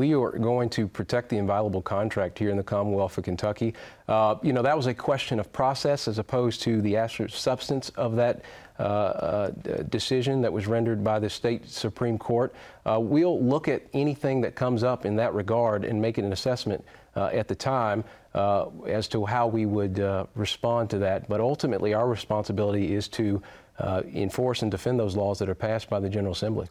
we are going to protect the inviolable contract here in the Commonwealth of Kentucky. Uh, you know, that was a question of process as opposed to the actual substance of that uh, uh decision that was rendered by the state Supreme Court. Uh, we'll look at anything that comes up in that regard and make an assessment uh, at the time as to how we would respond to that. But ultimately, our responsibility is to enforce and defend those laws that are passed by the General Assembly.